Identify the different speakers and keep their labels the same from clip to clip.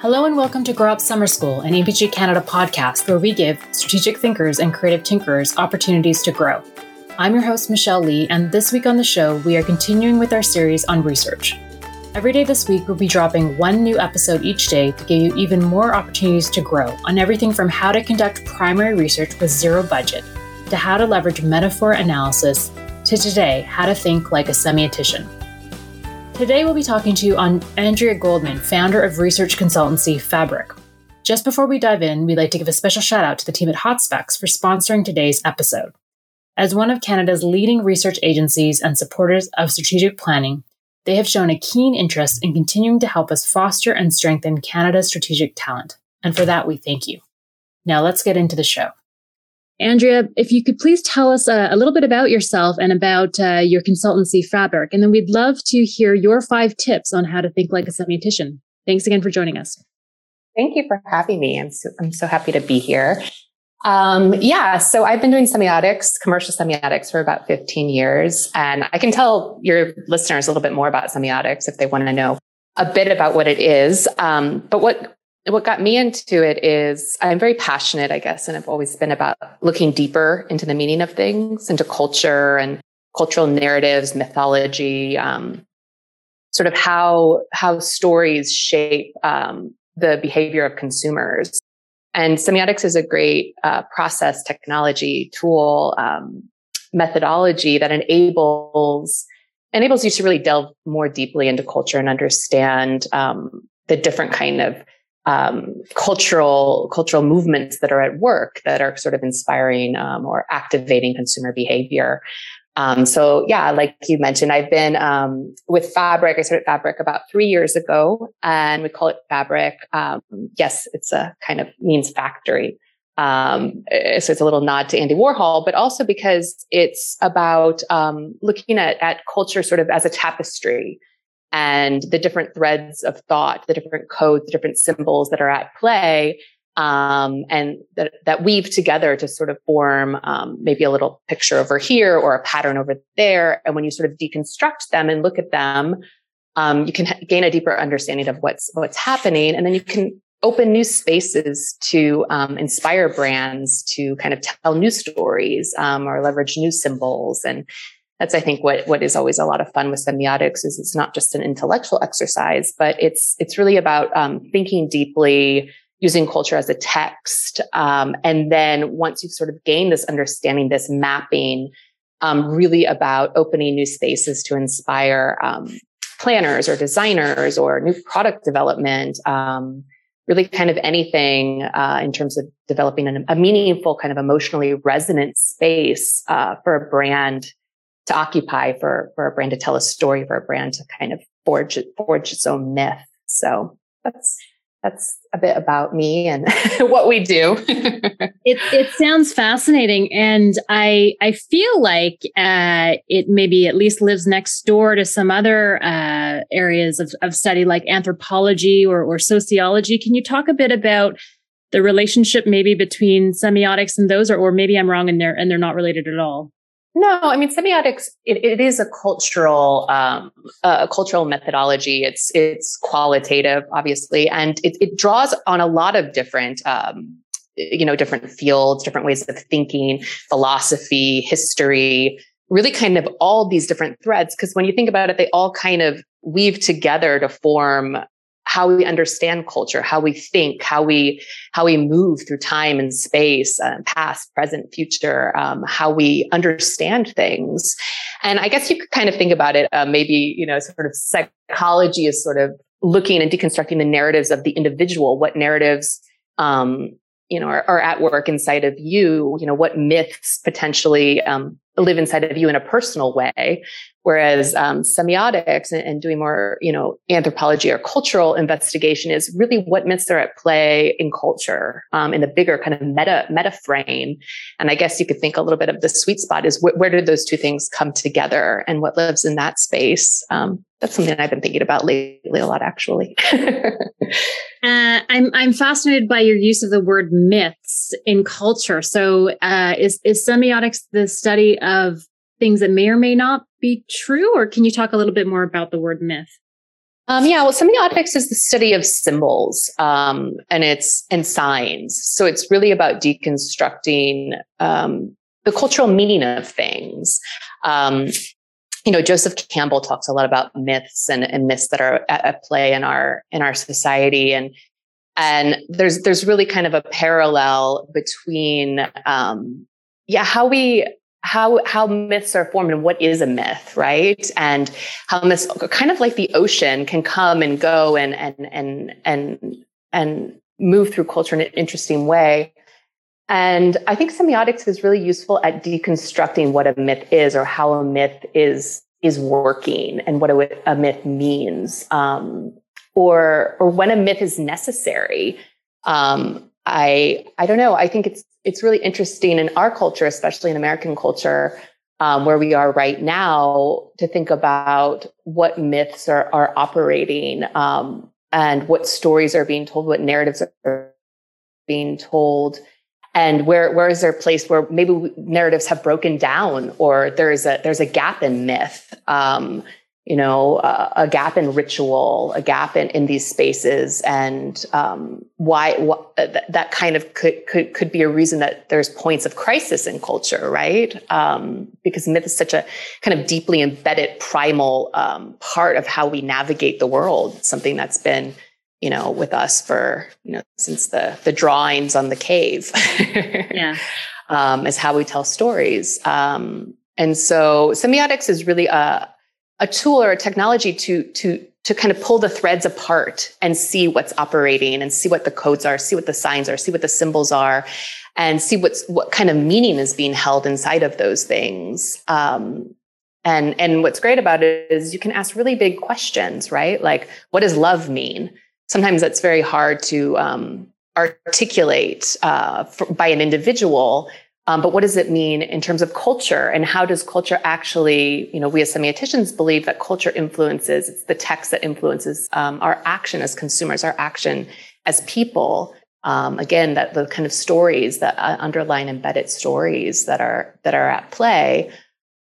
Speaker 1: Hello and welcome to Grow Op Summer School, an APG Canada podcast where we give strategic thinkers and creative tinkerers opportunities to grow. I'm your host, Michelle Lee, and this week on the show, we are continuing with our series on research. Every day this week, we'll be dropping one new episode each day to give you even more opportunities to grow on everything from how to conduct primary research with zero budget, to how to leverage metaphor analysis, to today, how to think like a semiotician. Today, we'll be talking to you on Andrea Goldman, founder of research consultancy Fabric. Just before we dive in, we'd like to give a special shout out to the team at Hotspex for sponsoring today's episode. As one of Canada's leading research agencies and supporters of strategic planning, they have shown a keen interest in continuing to help us foster and strengthen Canada's strategic talent. And for that, we thank you. Now let's get into the show. Andrea, if you could please tell us a, a little bit about yourself and about uh, your consultancy Fabric, and then we'd love to hear your five tips on how to think like a semiotician. Thanks again for joining us.
Speaker 2: Thank you for having me. I'm so, I'm so happy to be here. Um, yeah, so I've been doing semiotics, commercial semiotics for about 15 years. And I can tell your listeners a little bit more about semiotics if they want to know a bit about what it is. Um, but what what got me into it is I'm very passionate, I guess, and I've always been about looking deeper into the meaning of things, into culture and cultural narratives, mythology, um, sort of how how stories shape um, the behavior of consumers. And semiotics is a great uh, process, technology, tool, um, methodology that enables enables you to really delve more deeply into culture and understand um, the different kind of um, cultural cultural movements that are at work that are sort of inspiring um, or activating consumer behavior. Um, so yeah, like you mentioned, I've been um, with Fabric. I started Fabric about three years ago, and we call it Fabric. Um, yes, it's a kind of means factory. Um, so it's a little nod to Andy Warhol, but also because it's about looking at at culture sort of as a tapestry and the different threads of thought, the different codes, the different symbols that are at play, um, and that, that weave together to sort of form um, maybe a little picture over here or a pattern over there. And when you sort of deconstruct them and look at them, um, you can ha- gain a deeper understanding of what's what's happening, and then you can open new spaces to um, inspire brands to kind of tell new stories um, or leverage new symbols and that's i think what what is always a lot of fun with semiotics is it's not just an intellectual exercise but it's it's really about um, thinking deeply using culture as a text um, and then once you've sort of gained this understanding this mapping um, really about opening new spaces to inspire um, planners or designers or new product development um, really kind of anything uh, in terms of developing an, a meaningful kind of emotionally resonant space uh, for a brand to occupy for for a brand to tell a story for a brand to kind of forge forge its own myth. So that's that's a bit about me and what we do.
Speaker 1: it it sounds fascinating, and I I feel like uh, it maybe at least lives next door to some other uh, areas of, of study like anthropology or, or sociology. Can you talk a bit about the relationship maybe between semiotics and those, or, or maybe I'm wrong and they're and they're not related at all?
Speaker 2: No, I mean semiotics. It, it is a cultural, um, a cultural methodology. It's it's qualitative, obviously, and it, it draws on a lot of different, um, you know, different fields, different ways of thinking, philosophy, history, really kind of all these different threads. Because when you think about it, they all kind of weave together to form how we understand culture, how we think, how we how we move through time and space, uh, past, present, future, um, how we understand things. And I guess you could kind of think about it, uh, maybe you know, sort of psychology is sort of looking and deconstructing the narratives of the individual. What narratives um, you know, are, are, at work inside of you, you know, what myths potentially um, live inside of you in a personal way. Whereas um, semiotics and, and, doing more, you know, anthropology or cultural investigation is really what myths are at play in culture, um, in the bigger kind of meta meta frame. And I guess you could think a little bit of the sweet spot is wh- where do those two things come together and what lives in that space. Um, that's something I've been thinking about lately a lot, actually.
Speaker 1: Uh, I'm I'm fascinated by your use of the word myths in culture. So, uh, is is semiotics the study of things that may or may not be true, or can you talk a little bit more about the word myth?
Speaker 2: Um, yeah, well, semiotics is the study of symbols um, and it's and signs. So it's really about deconstructing um, the cultural meaning of things. Um, you know, Joseph Campbell talks a lot about myths and, and myths that are at, at, play in our in our society, and and there's there's really kind of a parallel between um, yeah how we how how myths are formed and what is a myth, right? And how myths, kind of like the ocean, can come and go and and and and and move through culture in an interesting way. And I think semiotics is really useful at deconstructing what a myth is or how a myth is is working and what a, a myth means, um, or or when a myth is necessary. Um, I I don't know. I think it's it's really interesting in our culture, especially in American culture, um, where we are right now, to think about what myths are, are operating um, and what stories are being told, what narratives are being told, and where where is there a place where maybe narratives have broken down or there's a there's a gap in myth. Um, you know, uh, a gap in ritual, a gap in, in these spaces, and um, why what, th- that kind of could, could could be a reason that there's points of crisis in culture, right? Um, because myth is such a kind of deeply embedded primal um, part of how we navigate the world. Something that's been, you know, with us for you know since the the drawings on the cave.
Speaker 1: yeah,
Speaker 2: um, is how we tell stories. Um, and so semiotics is really a a tool or a technology to to to kind of pull the threads apart and see what's operating and see what the codes are, see what the signs are, see what the symbols are, and see what's what kind of meaning is being held inside of those things. Um, and and what's great about it is you can ask really big questions, right? Like, what does love mean? Sometimes that's very hard to um, articulate uh, for, by an individual um, but what does it mean in terms of culture and how does culture actually, you know, we as semioticians believe that culture influences, it's the text that influences um, our action as consumers, our action as people. Um, again, that the kind of stories that uh, underline embedded stories that are that are at play.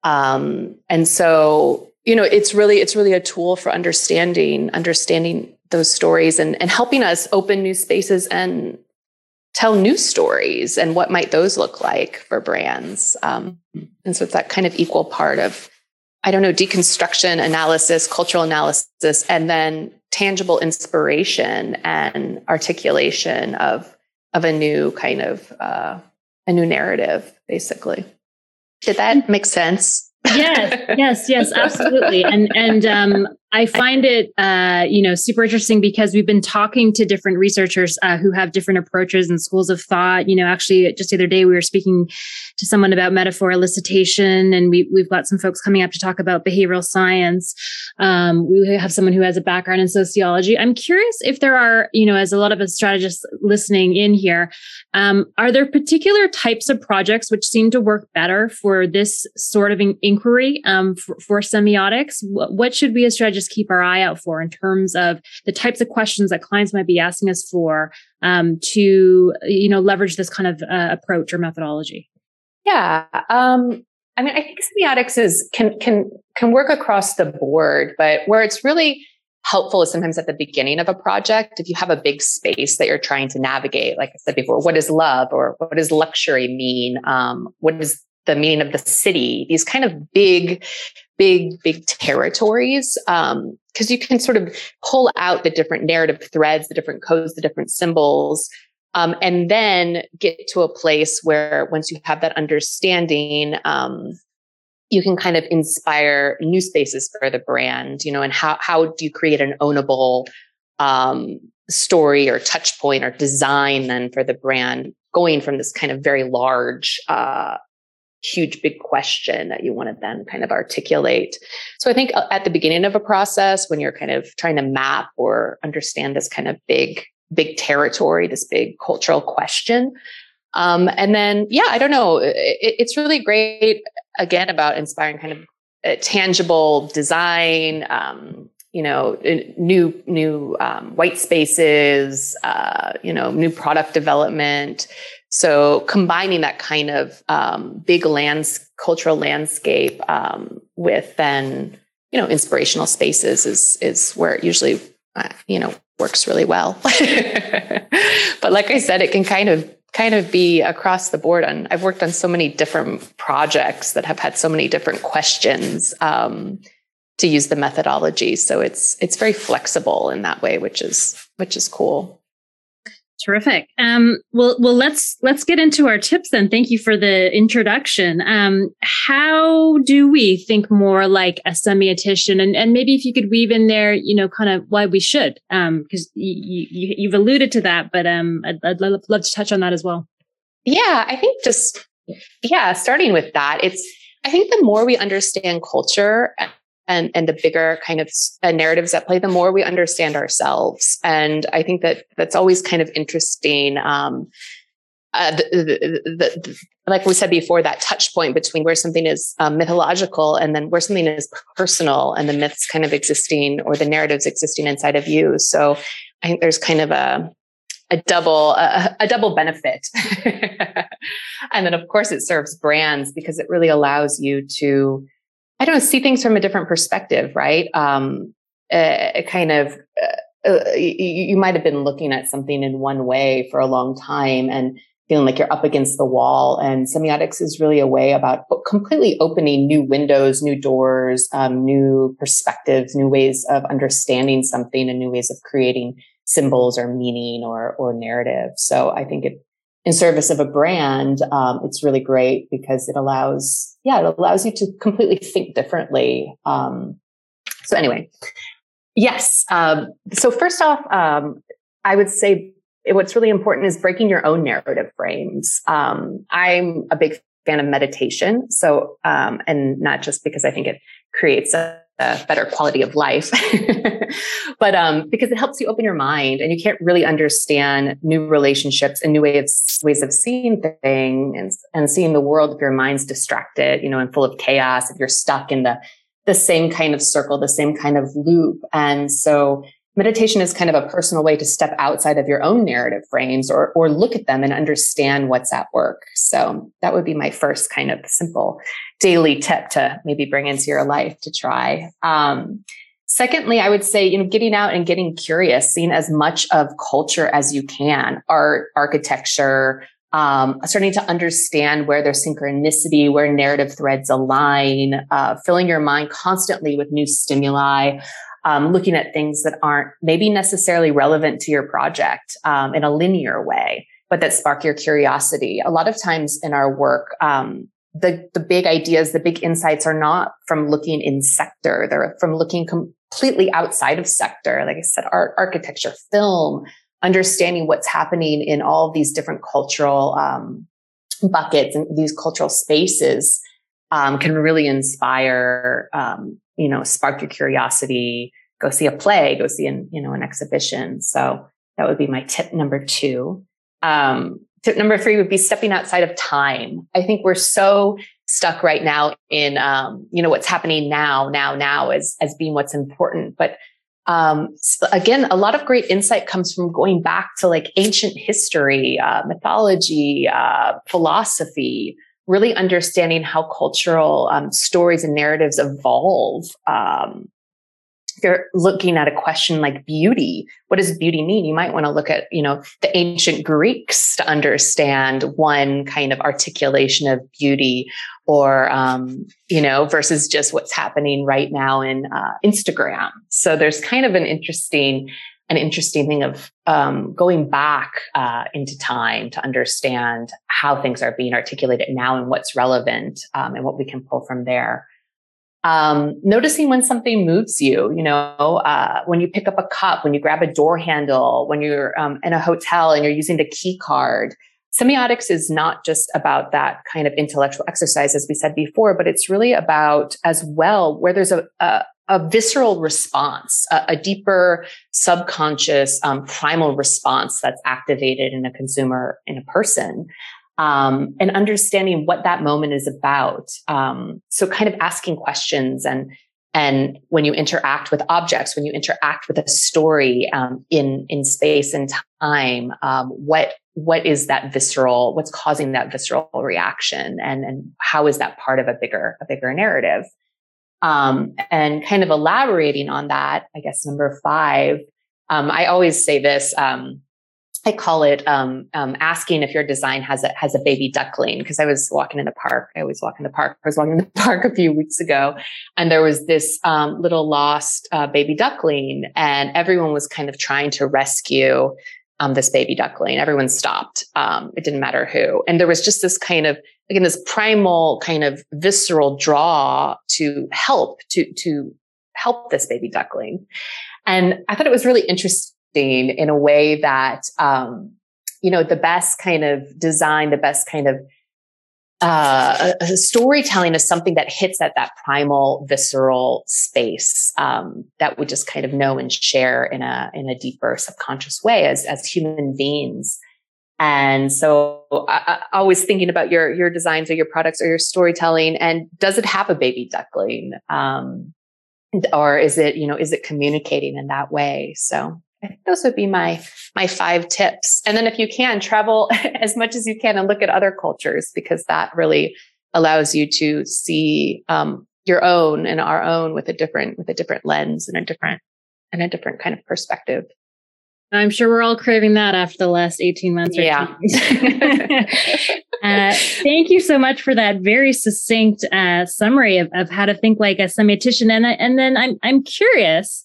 Speaker 2: Um, and so, you know, it's really it's really a tool for understanding understanding those stories and, and helping us open new spaces and tell new stories and what might those look like for brands. Um, and so it's that kind of equal part of i don't know deconstruction analysis cultural analysis and then tangible inspiration and articulation of of a new kind of uh, a new narrative basically. Did that make sense?
Speaker 1: Yes yes yes absolutely. And and um I find it, uh, you know, super interesting because we've been talking to different researchers uh, who have different approaches and schools of thought. You know, actually, just the other day we were speaking to someone about metaphor elicitation, and we, we've got some folks coming up to talk about behavioral science. Um, we have someone who has a background in sociology. I'm curious if there are, you know, as a lot of us strategists listening in here, um, are there particular types of projects which seem to work better for this sort of inquiry um, for, for semiotics? What should we as strategists just keep our eye out for in terms of the types of questions that clients might be asking us for um, to you know leverage this kind of uh, approach or methodology.
Speaker 2: Yeah um, i mean i think semiotics is can can can work across the board but where it's really helpful is sometimes at the beginning of a project if you have a big space that you're trying to navigate like i said before what does love or what does luxury mean? Um, what is the meaning of the city? These kind of big big, big territories. Um, cause you can sort of pull out the different narrative threads, the different codes, the different symbols. Um, and then get to a place where once you have that understanding, um, you can kind of inspire new spaces for the brand, you know, and how, how do you create an ownable, um, story or touch point or design then for the brand going from this kind of very large, uh, huge big question that you want to then kind of articulate. So I think uh, at the beginning of a process, when you're kind of trying to map or understand this kind of big, big territory, this big cultural question. Um, and then, yeah, I don't know. It, it's really great again about inspiring kind of uh, tangible design, um, you know, new new um, white spaces, uh, you know, new product development. So combining that kind of um, big lands cultural landscape um, with then you know, inspirational spaces is is where it usually, uh, you know, works really well. but like I said, it can kind of kind of be across the board on i've worked on so many different projects that have had so many different questions um, to use the methodology so it's it's very flexible in that way which is which is cool
Speaker 1: Terrific. Um, well, well, let's let's get into our tips then. Thank you for the introduction. Um, how do we think more like a semiotician, and and maybe if you could weave in there, you know, kind of why we should, because um, you, you you've alluded to that, but um, I'd, I'd love, love to touch on that as well.
Speaker 2: Yeah, I think just yeah, starting with that, it's I think the more we understand culture and and the bigger kind of uh, narratives at play, the more we understand ourselves. And I think that that's always kind of interesting. Um, uh, the, the, the, like we said before, that touch point between where something is um, mythological and then where something is personal, and the myths kind of existing or the narratives existing inside of you. So I think there's kind of a a double a, a double benefit, and then of course it serves brands because it really allows you to I don't know, see things from a different perspective, right? Um, uh, kind of, uh, uh, you, you might have been looking at something in one way for a long time and feeling like you're up against the wall. And semiotics is really a way about completely opening new windows, new doors, um, new perspectives, new ways of understanding something and new ways of creating symbols or meaning or, or narrative. So I think it, in service of a brand, um, it's really great because it allows, yeah, it allows you to completely think differently. Um, so anyway, yes. Um, so first off, um, I would say what's really important is breaking your own narrative frames. Um, I'm a big fan of meditation. So, um, and not just because I think it creates a, a better quality of life, but um, because it helps you open your mind and you can't really understand new relationships and new ways ways of seeing things and, and seeing the world if your mind's distracted, you know, and full of chaos, if you're stuck in the the same kind of circle, the same kind of loop. And so meditation is kind of a personal way to step outside of your own narrative frames or, or look at them and understand what's at work. So that would be my first kind of simple daily tip to maybe bring into your life to try. Um, secondly, I would say, you know, getting out and getting curious, seeing as much of culture as you can, art, architecture, um, starting to understand where there's synchronicity, where narrative threads align, uh, filling your mind constantly with new stimuli um, looking at things that aren't maybe necessarily relevant to your project um, in a linear way, but that spark your curiosity. A lot of times in our work, um, the the big ideas, the big insights are not from looking in sector; they're from looking completely outside of sector. Like I said, art, architecture, film, understanding what's happening in all these different cultural um, buckets and these cultural spaces um, can really inspire um, you know, spark your curiosity, go see a play, go see an, you know, an exhibition. So that would be my tip number two. Um, tip number three would be stepping outside of time. I think we're so stuck right now in, um, you know, what's happening now, now, now as, as being what's important. But, um, again, a lot of great insight comes from going back to like ancient history, uh, mythology, uh, philosophy, really understanding how cultural um, stories and narratives evolve. Um, you're looking at a question like beauty, what does beauty mean? You might want to look at, you know, the ancient Greeks to understand one kind of articulation of beauty or, um, you know, versus just what's happening right now in uh, Instagram. So there's kind of an interesting an interesting thing of um, going back uh, into time to understand how things are being articulated now and what's relevant um, and what we can pull from there. Um, noticing when something moves you, you know, uh, when you pick up a cup, when you grab a door handle, when you're um, in a hotel and you're using the key card. Semiotics is not just about that kind of intellectual exercise, as we said before, but it's really about as well where there's a, a, a visceral response, a, a deeper subconscious um, primal response that's activated in a consumer, in a person. Um, and understanding what that moment is about. Um, so kind of asking questions and and when you interact with objects, when you interact with a story um, in in space and time, um, what what is that visceral? What's causing that visceral reaction, and and how is that part of a bigger a bigger narrative? Um, and kind of elaborating on that, I guess number five, um, I always say this. Um, I call it um, um, asking if your design has a has a baby duckling because I was walking in the park. I always walk in the park. I was walking in the park a few weeks ago, and there was this um, little lost uh, baby duckling, and everyone was kind of trying to rescue this baby duckling. Everyone stopped. It didn't matter who, and there was just this kind of again this primal kind of visceral draw to help to to help this baby duckling, and I thought it was really interesting in a way that, um, you know, the best kind of design, the best kind of uh, storytelling is something that hits at that primal, visceral space um, that we just kind of know and share in a in a deeper subconscious way as as human beings. And so, I, I, always thinking about your your designs or your products or your storytelling, and does it have a baby duckling, um, or is it you know is it communicating in that way? So I think those would be my my five tips. And then if you can travel as much as you can and look at other cultures because that really allows you to see um, your own and our own with a different with a different lens and a different and a different kind of perspective.
Speaker 1: I'm sure we're all craving that after the last 18 months.
Speaker 2: yeah.
Speaker 1: uh, thank you so much for that very succinct uh, summary of, of how to think like a semiotician. And, and then I'm, I'm curious,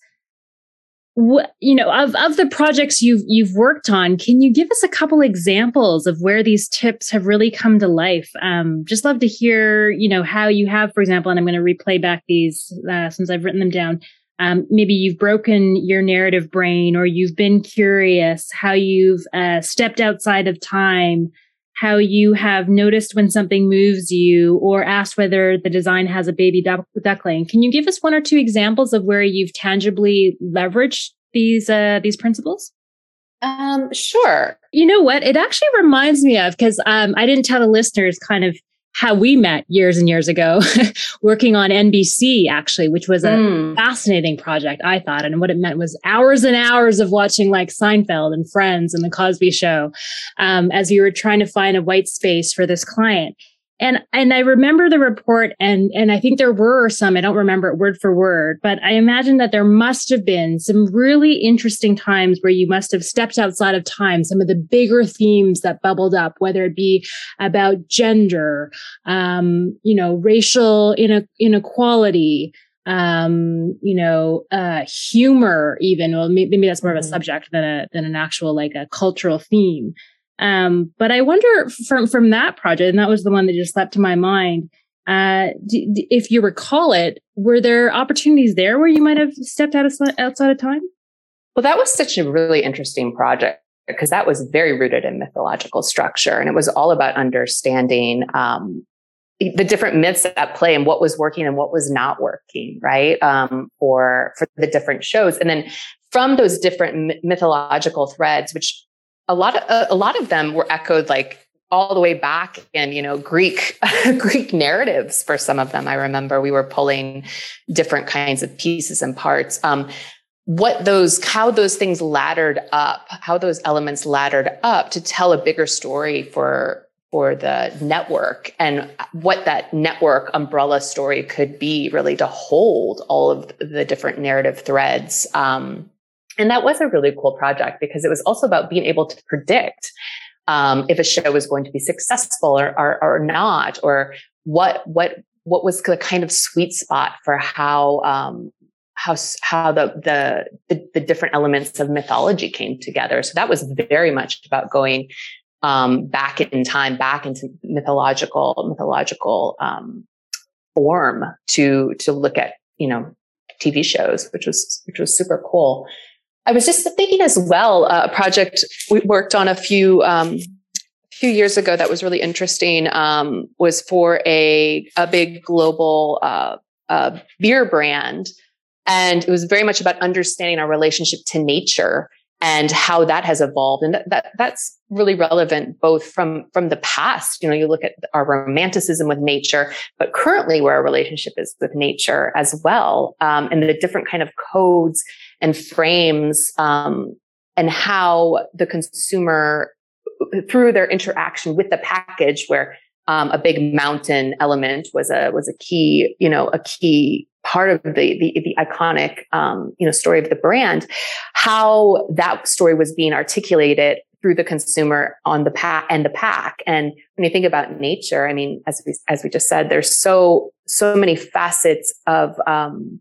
Speaker 1: what, you know of of the projects you've you've worked on can you give us a couple examples of where these tips have really come to life um, just love to hear you know how you have for example and i'm going to replay back these uh, since i've written them down um, maybe you've broken your narrative brain or you've been curious how you've uh, stepped outside of time how you have noticed when something moves you or asked whether the design has a baby duck- duckling. Can you give us one or two examples of where you've tangibly leveraged these uh, these principles?
Speaker 2: Um, sure.
Speaker 1: You know what? It actually reminds me of because um, I didn't tell the listeners kind of how we met years and years ago, working on NBC, actually, which was a mm. fascinating project, I thought. And what it meant was hours and hours of watching like Seinfeld and Friends and The Cosby Show um, as we were trying to find a white space for this client. And and I remember the report and and I think there were some, I don't remember it word for word, but I imagine that there must have been some really interesting times where you must have stepped outside of time, some of the bigger themes that bubbled up, whether it be about gender, um, you know, racial inequality, um, you know, uh, humor even. Well, maybe that's more of a mm-hmm. subject than a than an actual like a cultural theme. Um, but I wonder from from that project, and that was the one that just leapt to my mind. Uh, if you recall it, were there opportunities there where you might have stepped out of outside of time?
Speaker 2: Well, that was such a really interesting project because that was very rooted in mythological structure, and it was all about understanding um, the different myths at play and what was working and what was not working, right? Um, for for the different shows, and then from those different mythological threads, which a lot of a lot of them were echoed like all the way back in you know greek greek narratives for some of them. I remember we were pulling different kinds of pieces and parts. Um, what those how those things laddered up how those elements laddered up to tell a bigger story for for the network and what that network umbrella story could be really to hold all of the different narrative threads. Um, and that was a really cool project because it was also about being able to predict um, if a show was going to be successful or, or, or, not, or what what what was the kind of sweet spot for how um, how how the, the, the different elements of mythology came together. So that was very much about going um, back in time, back into mythological mythological um, form to to look at you know TV shows, which was which was super cool. I was just thinking as well, uh, a project we worked on a few um, few years ago that was really interesting um, was for a a big global uh, uh, beer brand, and it was very much about understanding our relationship to nature and how that has evolved, and that, that that's really relevant both from from the past. You know, you look at our romanticism with nature, but currently where our relationship is with nature as well, um, and the different kind of codes and frames um, and how the consumer through their interaction with the package where um, a big mountain element was a was a key you know a key part of the the, the iconic um, you know story of the brand, how that story was being articulated through the consumer on the pack and the pack. And when you think about nature, I mean, as we as we just said, there's so so many facets of um,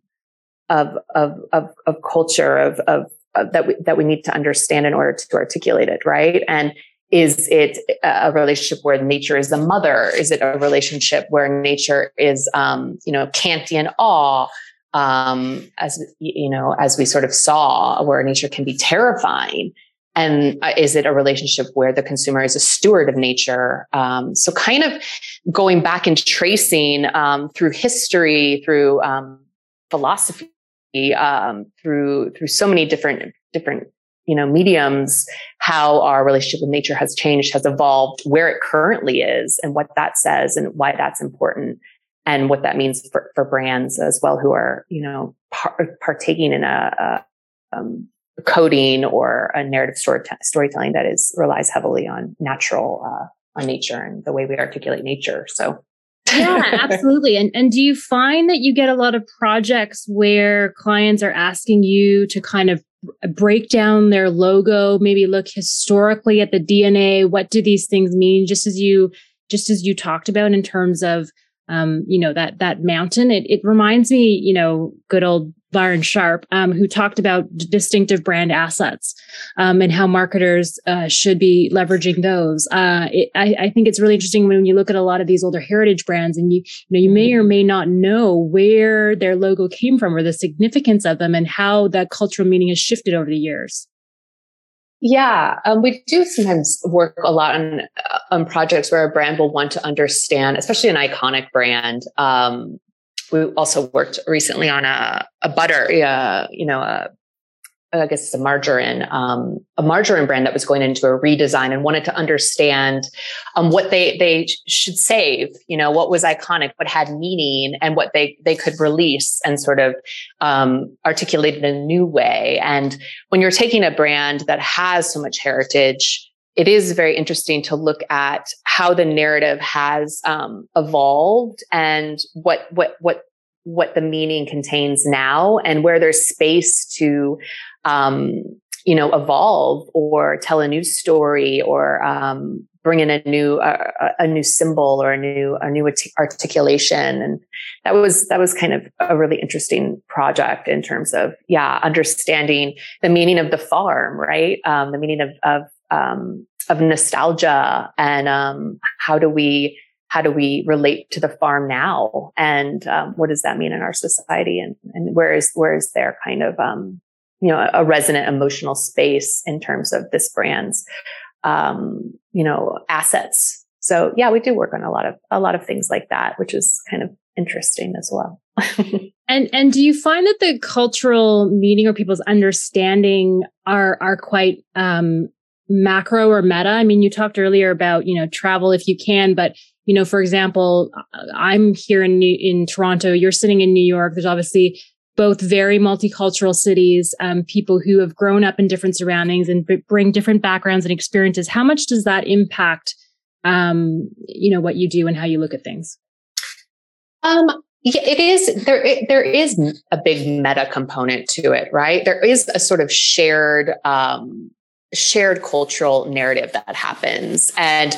Speaker 2: of of of, of culture of of, of that we, that we need to understand in order to articulate it, right? And is it a relationship where nature is the mother? Is it a relationship where nature is, um, you know, Kantian awe? Um, as you know, as we sort of saw, where nature can be terrifying, and uh, is it a relationship where the consumer is a steward of nature? Um, so, kind of going back and tracing um, through history, through um, philosophy, um, through through so many different different you know, mediums, how our relationship with nature has changed, has evolved, where it currently is, and what that says, and why that's important, and what that means for, for brands as well, who are you know par- partaking in a, a um, coding or a narrative story t- storytelling that is relies heavily on natural uh, on nature and the way we articulate nature. So
Speaker 1: yeah, absolutely. And and do you find that you get a lot of projects where clients are asking you to kind of break down their logo, maybe look historically at the DNA. What do these things mean? Just as you, just as you talked about in terms of, um, you know, that, that mountain, it, it reminds me, you know, good old Byron Sharp, um, who talked about distinctive brand assets um, and how marketers uh, should be leveraging those. Uh, it, I, I, think it's really interesting when you look at a lot of these older heritage brands, and you, you know, you may or may not know where their logo came from or the significance of them and how that cultural meaning has shifted over the years.
Speaker 2: Yeah, um, we do sometimes work a lot on uh, on projects where a brand will want to understand, especially an iconic brand, um, we also worked recently on a, a butter, uh, you know, a, I guess it's a margarine, um, a margarine brand that was going into a redesign and wanted to understand um, what they they should save. You know, what was iconic, what had meaning, and what they they could release and sort of um, articulate in a new way. And when you're taking a brand that has so much heritage, it is very interesting to look at how the narrative has um, evolved and what what what what the meaning contains now and where there's space to um, you know evolve or tell a new story or um, bring in a new uh, a new symbol or a new a new articulation. And that was that was kind of a really interesting project in terms of yeah understanding the meaning of the farm right? Um, the meaning of of um, of nostalgia and um, how do we how do we relate to the farm now? And um, what does that mean in our society? And, and where is where is there kind of um, you know a resonant emotional space in terms of this brand's um, you know assets? So yeah we do work on a lot of a lot of things like that which is kind of interesting as well.
Speaker 1: And and do you find that the cultural meaning or people's understanding are are quite um macro or meta? I mean, you talked earlier about, you know, travel if you can, but you know, for example, I'm here in New, in Toronto, you're sitting in New York. There's obviously both very multicultural cities, um, people who have grown up in different surroundings and b- bring different backgrounds and experiences. How much does that impact, um, you know, what you do and how you look at things?
Speaker 2: Um, yeah, it is there. It, there is a big meta component to it, right? There is a sort of shared um, shared cultural narrative that happens. And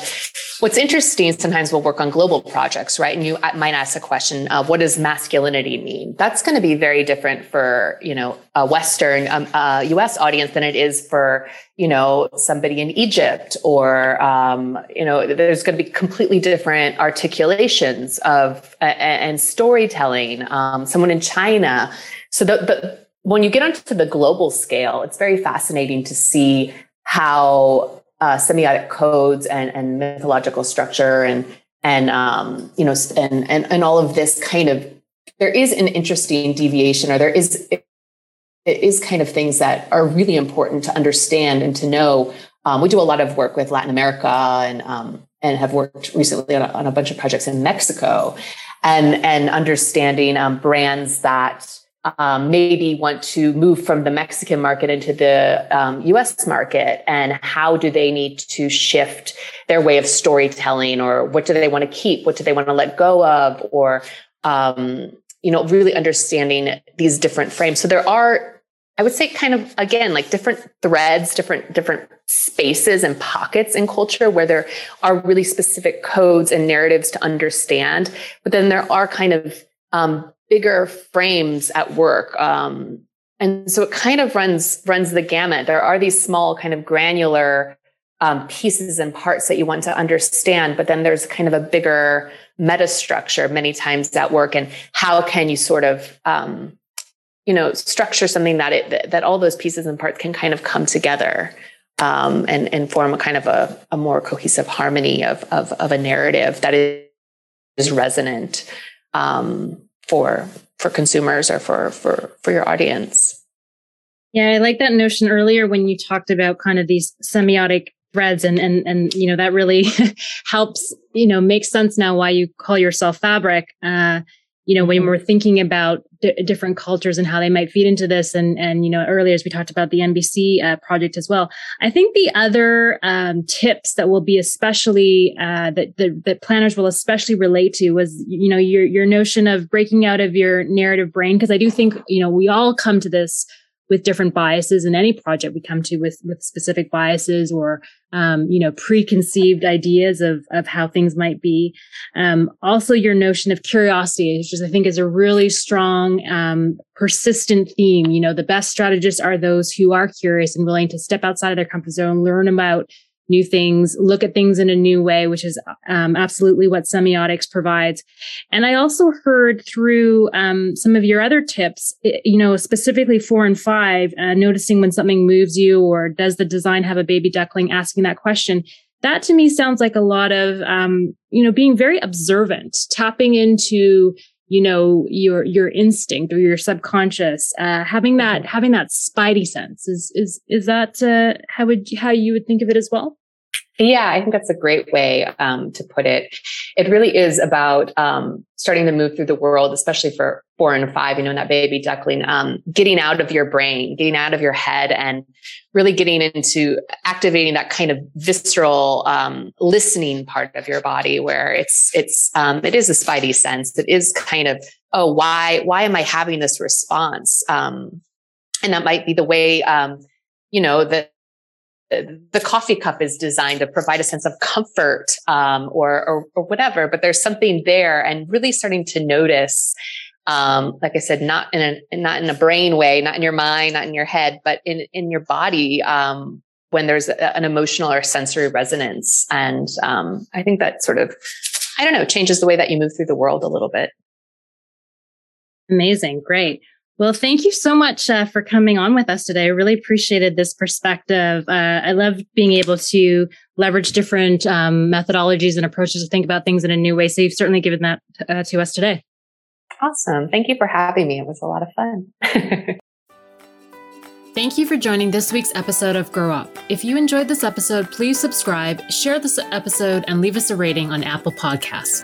Speaker 2: what's interesting, sometimes we'll work on global projects, right? And you might ask a question of what does masculinity mean? That's going to be very different for, you know, a Western um, uh, US audience than it is for, you know, somebody in Egypt or, um, you know, there's going to be completely different articulations of uh, and storytelling. Um, someone in China. So the, the when you get onto the global scale, it's very fascinating to see how uh, semiotic codes and, and mythological structure and and um, you know and, and and all of this kind of there is an interesting deviation or there is it is kind of things that are really important to understand and to know. Um, we do a lot of work with Latin America and um, and have worked recently on a, on a, bunch of projects in Mexico, and and understanding um, brands that um, maybe want to move from the Mexican market into the um, US market and how do they need to shift their way of storytelling or what do they want to keep? What do they want to let go of? Or, um, you know, really understanding these different frames. So there are, I would say kind of again, like different threads, different, different spaces and pockets in culture where there are really specific codes and narratives to understand. But then there are kind of um, bigger frames at work. Um, and so it kind of runs runs the gamut. There are these small kind of granular um, pieces and parts that you want to understand, but then there's kind of a bigger meta structure many times at work. And how can you sort of um, you know structure something that it that all those pieces and parts can kind of come together um, and and form a kind of a, a more cohesive harmony of, of of a narrative that is resonant um, for for consumers or for for for your audience.
Speaker 1: Yeah, I like that notion earlier when you talked about kind of these semiotic threads and and and you know that really helps you know make sense now why you call yourself fabric uh you know, when mm-hmm. we're thinking about d- different cultures and how they might feed into this, and and you know, earlier as we talked about the NBC uh, project as well. I think the other um, tips that will be especially uh, that, that that planners will especially relate to was you know your your notion of breaking out of your narrative brain because I do think you know we all come to this with different biases in any project we come to with with specific biases or um, you know preconceived ideas of of how things might be. Um, also your notion of curiosity which is i think is a really strong um, persistent theme. You know the best strategists are those who are curious and willing to step outside of their comfort zone learn about new things, look at things in a new way, which is um, absolutely what semiotics provides. And I also heard through um, some of your other tips, you know, specifically four and five, uh, noticing when something moves you or does the design have a baby duckling, asking that question. That to me sounds like a lot of, um, you know, being very observant, tapping into you know your your instinct or your subconscious uh, having that mm-hmm. having that spidey sense is is is that uh, how would how you would think of it as well
Speaker 2: yeah, I think that's a great way um, to put it. It really is about um, starting to move through the world, especially for four and five, you know, that baby duckling, um, getting out of your brain, getting out of your head and really getting into activating that kind of visceral um, listening part of your body where it's, it's, um, it is a spidey sense. It is kind of, oh, why, why am I having this response? Um, and that might be the way, you know, that the coffee cup is designed to provide a sense of comfort um, or, or, or whatever but there's something there and really starting to notice um, like i said not in a not in a brain way not in your mind not in your head but in in your body um, when there's a, an emotional or sensory resonance. And um, i think that sort of i don't know changes the way that you move through the world a little bit.
Speaker 1: Amazing. Great well, thank you so much uh, for coming on with us today. I really appreciated this perspective. Uh, I love being able to leverage different um, methodologies and approaches to think about things in a new way. So you've certainly given that uh, to us today.
Speaker 2: Awesome. Thank you for having me. It was a lot of fun.
Speaker 1: Thank you for joining this week's episode of Grow Op. If you enjoyed this episode, please subscribe, share this episode, and leave us a rating on Apple Podcasts.